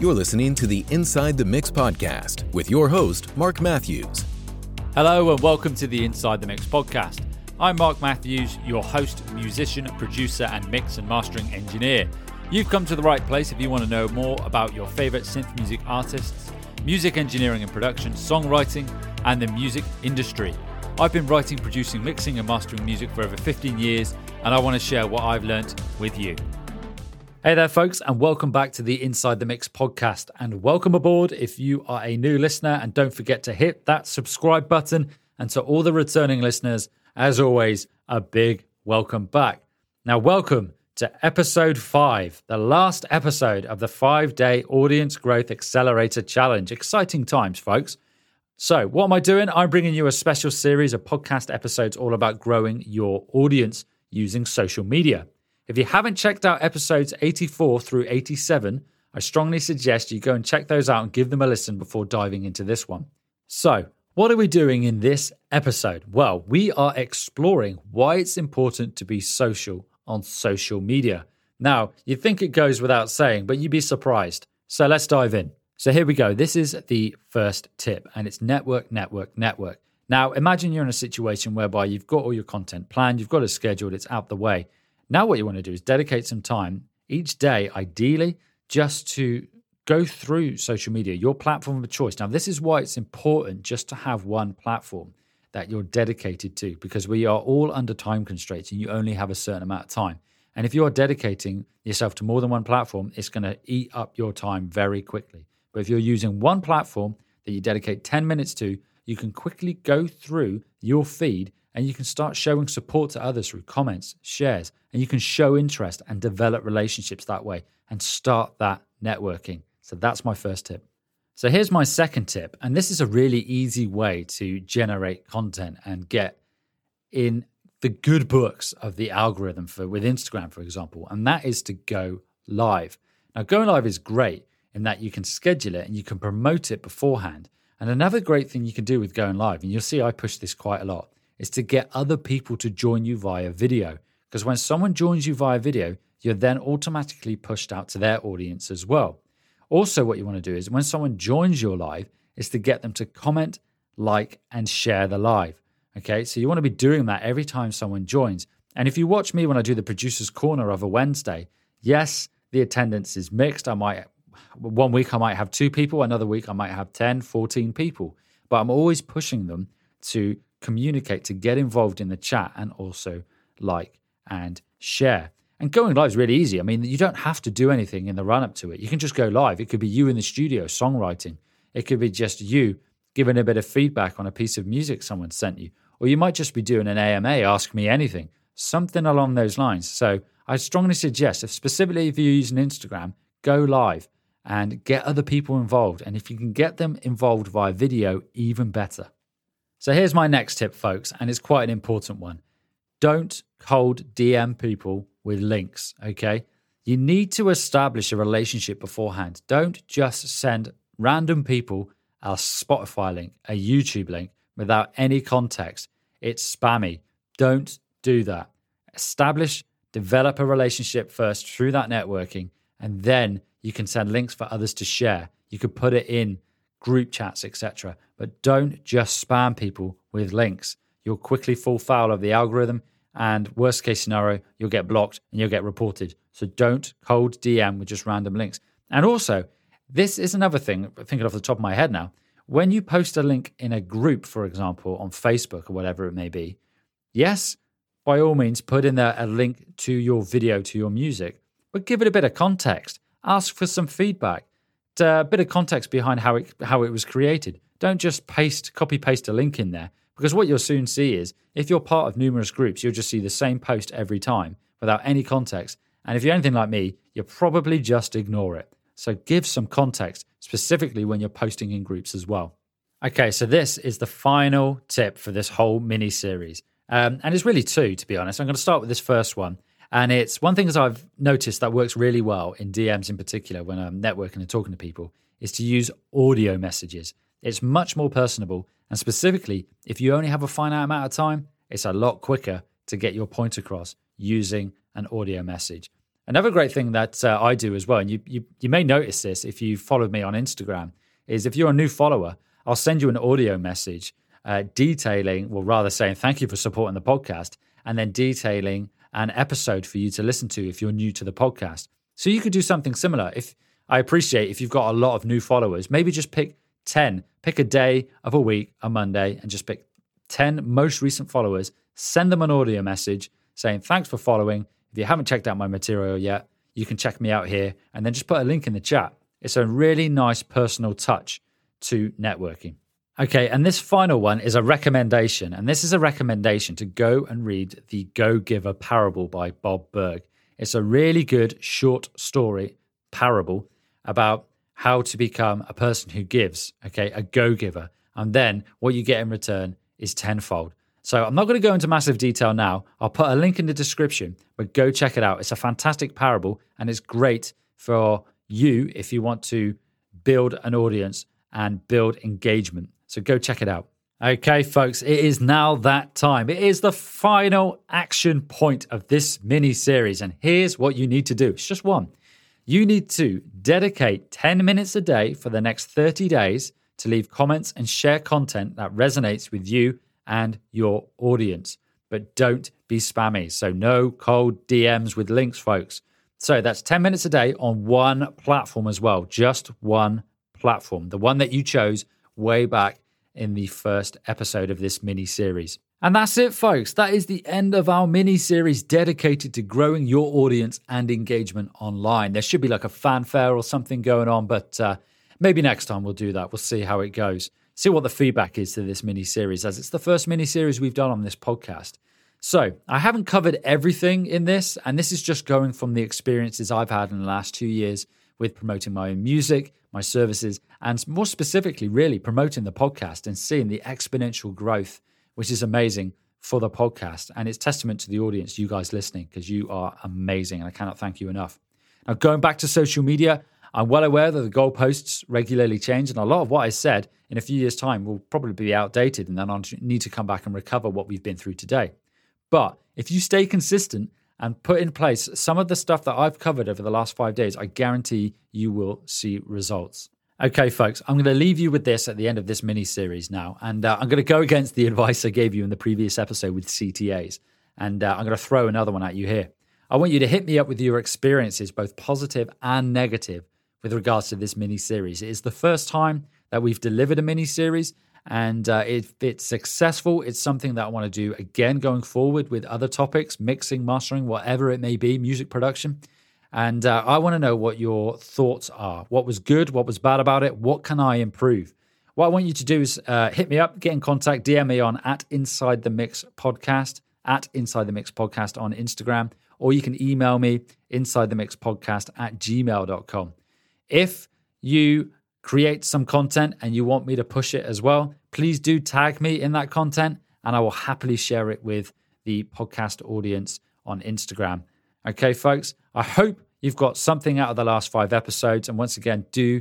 You're listening to the Inside the Mix podcast with your host, Mark Matthews. Hello, and welcome to the Inside the Mix podcast. I'm Mark Matthews, your host, musician, producer, and mix and mastering engineer. You've come to the right place if you want to know more about your favorite synth music artists, music engineering and production, songwriting, and the music industry. I've been writing, producing, mixing, and mastering music for over 15 years, and I want to share what I've learnt with you. Hey there, folks, and welcome back to the Inside the Mix podcast. And welcome aboard if you are a new listener. And don't forget to hit that subscribe button. And to all the returning listeners, as always, a big welcome back. Now, welcome to episode five, the last episode of the five day Audience Growth Accelerator Challenge. Exciting times, folks. So, what am I doing? I'm bringing you a special series of podcast episodes all about growing your audience using social media. If you haven't checked out episodes 84 through 87, I strongly suggest you go and check those out and give them a listen before diving into this one. So, what are we doing in this episode? Well, we are exploring why it's important to be social on social media. Now, you'd think it goes without saying, but you'd be surprised. So let's dive in. So here we go. This is the first tip, and it's network, network, network. Now, imagine you're in a situation whereby you've got all your content planned, you've got it scheduled, it's out the way. Now, what you want to do is dedicate some time each day, ideally, just to go through social media, your platform of choice. Now, this is why it's important just to have one platform that you're dedicated to because we are all under time constraints and you only have a certain amount of time. And if you are dedicating yourself to more than one platform, it's going to eat up your time very quickly. But if you're using one platform that you dedicate 10 minutes to, you can quickly go through your feed and you can start showing support to others through comments, shares, and you can show interest and develop relationships that way and start that networking. So that's my first tip. So here's my second tip. And this is a really easy way to generate content and get in the good books of the algorithm for with Instagram, for example. And that is to go live. Now, going live is great in that you can schedule it and you can promote it beforehand. And another great thing you can do with going live, and you'll see I push this quite a lot, is to get other people to join you via video. Because when someone joins you via video, you're then automatically pushed out to their audience as well. Also, what you want to do is when someone joins your live, is to get them to comment, like, and share the live. Okay, so you want to be doing that every time someone joins. And if you watch me when I do the producer's corner of a Wednesday, yes, the attendance is mixed. I might, one week I might have two people, another week I might have 10, 14 people. But I'm always pushing them to communicate, to get involved in the chat, and also like and share. And going live is really easy. I mean, you don't have to do anything in the run up to it. You can just go live. It could be you in the studio songwriting, it could be just you giving a bit of feedback on a piece of music someone sent you. Or you might just be doing an AMA, ask me anything, something along those lines. So I strongly suggest, if specifically if you're using Instagram, go live and get other people involved. And if you can get them involved via video, even better. So here's my next tip, folks, and it's quite an important one. Don't cold DM people with links, okay? You need to establish a relationship beforehand. Don't just send random people a Spotify link, a YouTube link without any context. It's spammy. Don't do that. Establish, develop a relationship first through that networking, and then you can send links for others to share. You could put it in group chats, etc. But don't just spam people with links. You'll quickly fall foul of the algorithm and worst case scenario, you'll get blocked and you'll get reported. So don't cold DM with just random links. And also, this is another thing, thinking off the top of my head now. When you post a link in a group, for example, on Facebook or whatever it may be, yes, by all means, put in there a link to your video, to your music, but give it a bit of context. Ask for some feedback, a bit of context behind how it, how it was created. Don't just paste, copy paste a link in there because what you'll soon see is if you're part of numerous groups, you'll just see the same post every time without any context. And if you're anything like me, you'll probably just ignore it. So give some context, specifically when you're posting in groups as well. Okay, so this is the final tip for this whole mini series. Um, and it's really two, to be honest. I'm going to start with this first one. And it's one thing that I've noticed that works really well in DMs in particular when I'm networking and talking to people is to use audio messages. It's much more personable and specifically, if you only have a finite amount of time, it's a lot quicker to get your point across using an audio message. Another great thing that uh, I do as well, and you, you you may notice this if you followed me on Instagram, is if you're a new follower, I'll send you an audio message uh, detailing, well, rather saying thank you for supporting the podcast, and then detailing an episode for you to listen to if you're new to the podcast. So you could do something similar. If I appreciate if you've got a lot of new followers, maybe just pick 10, pick a day of a week, a Monday, and just pick 10 most recent followers, send them an audio message saying thanks for following. If you haven't checked out my material yet, you can check me out here and then just put a link in the chat. It's a really nice personal touch to networking. Okay, and this final one is a recommendation. And this is a recommendation to go and read The Go Giver Parable by Bob Burg. It's a really good short story parable about how to become a person who gives, okay, a go giver. And then what you get in return is tenfold. So I'm not going to go into massive detail now. I'll put a link in the description, but go check it out. It's a fantastic parable and it's great for you if you want to build an audience and build engagement. So go check it out. Okay, folks, it is now that time. It is the final action point of this mini series. And here's what you need to do it's just one. You need to dedicate 10 minutes a day for the next 30 days to leave comments and share content that resonates with you and your audience. But don't be spammy. So, no cold DMs with links, folks. So, that's 10 minutes a day on one platform as well, just one platform, the one that you chose way back in the first episode of this mini series. And that's it, folks. That is the end of our mini series dedicated to growing your audience and engagement online. There should be like a fanfare or something going on, but uh, maybe next time we'll do that. We'll see how it goes see what the feedback is to this mini series, as it's the first mini series we've done on this podcast. So, I haven't covered everything in this, and this is just going from the experiences I've had in the last two years with promoting my own music, my services, and more specifically, really promoting the podcast and seeing the exponential growth, which is amazing for the podcast. And it's testament to the audience, you guys listening, because you are amazing, and I cannot thank you enough. Now, going back to social media, I'm well aware that the goalposts regularly change, and a lot of what I said in a few years' time will probably be outdated, and then I'll need to come back and recover what we've been through today. But if you stay consistent and put in place some of the stuff that I've covered over the last five days, I guarantee you will see results. Okay, folks, I'm going to leave you with this at the end of this mini series now. And uh, I'm going to go against the advice I gave you in the previous episode with CTAs. And uh, I'm going to throw another one at you here. I want you to hit me up with your experiences, both positive and negative, with regards to this mini series. It is the first time that we've delivered a mini series, and uh, if it's successful, it's something that I want to do again going forward with other topics, mixing, mastering, whatever it may be, music production. And uh, I want to know what your thoughts are. What was good? What was bad about it? What can I improve? What I want you to do is uh, hit me up, get in contact, DM me on at Inside the Mix Podcast, at Inside the Mix Podcast on Instagram, or you can email me inside the mix podcast at gmail.com. If you create some content and you want me to push it as well, please do tag me in that content and I will happily share it with the podcast audience on Instagram. Okay, folks, I hope you've got something out of the last five episodes. And once again, do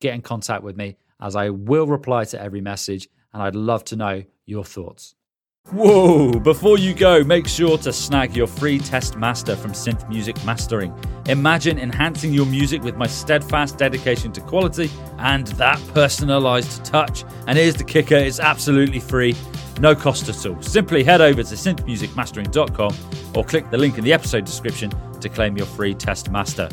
get in contact with me as I will reply to every message and I'd love to know your thoughts. Whoa! Before you go, make sure to snag your free test master from Synth Music Mastering. Imagine enhancing your music with my steadfast dedication to quality and that personalized touch. And here's the kicker it's absolutely free, no cost at all. Simply head over to synthmusicmastering.com or click the link in the episode description to claim your free test master.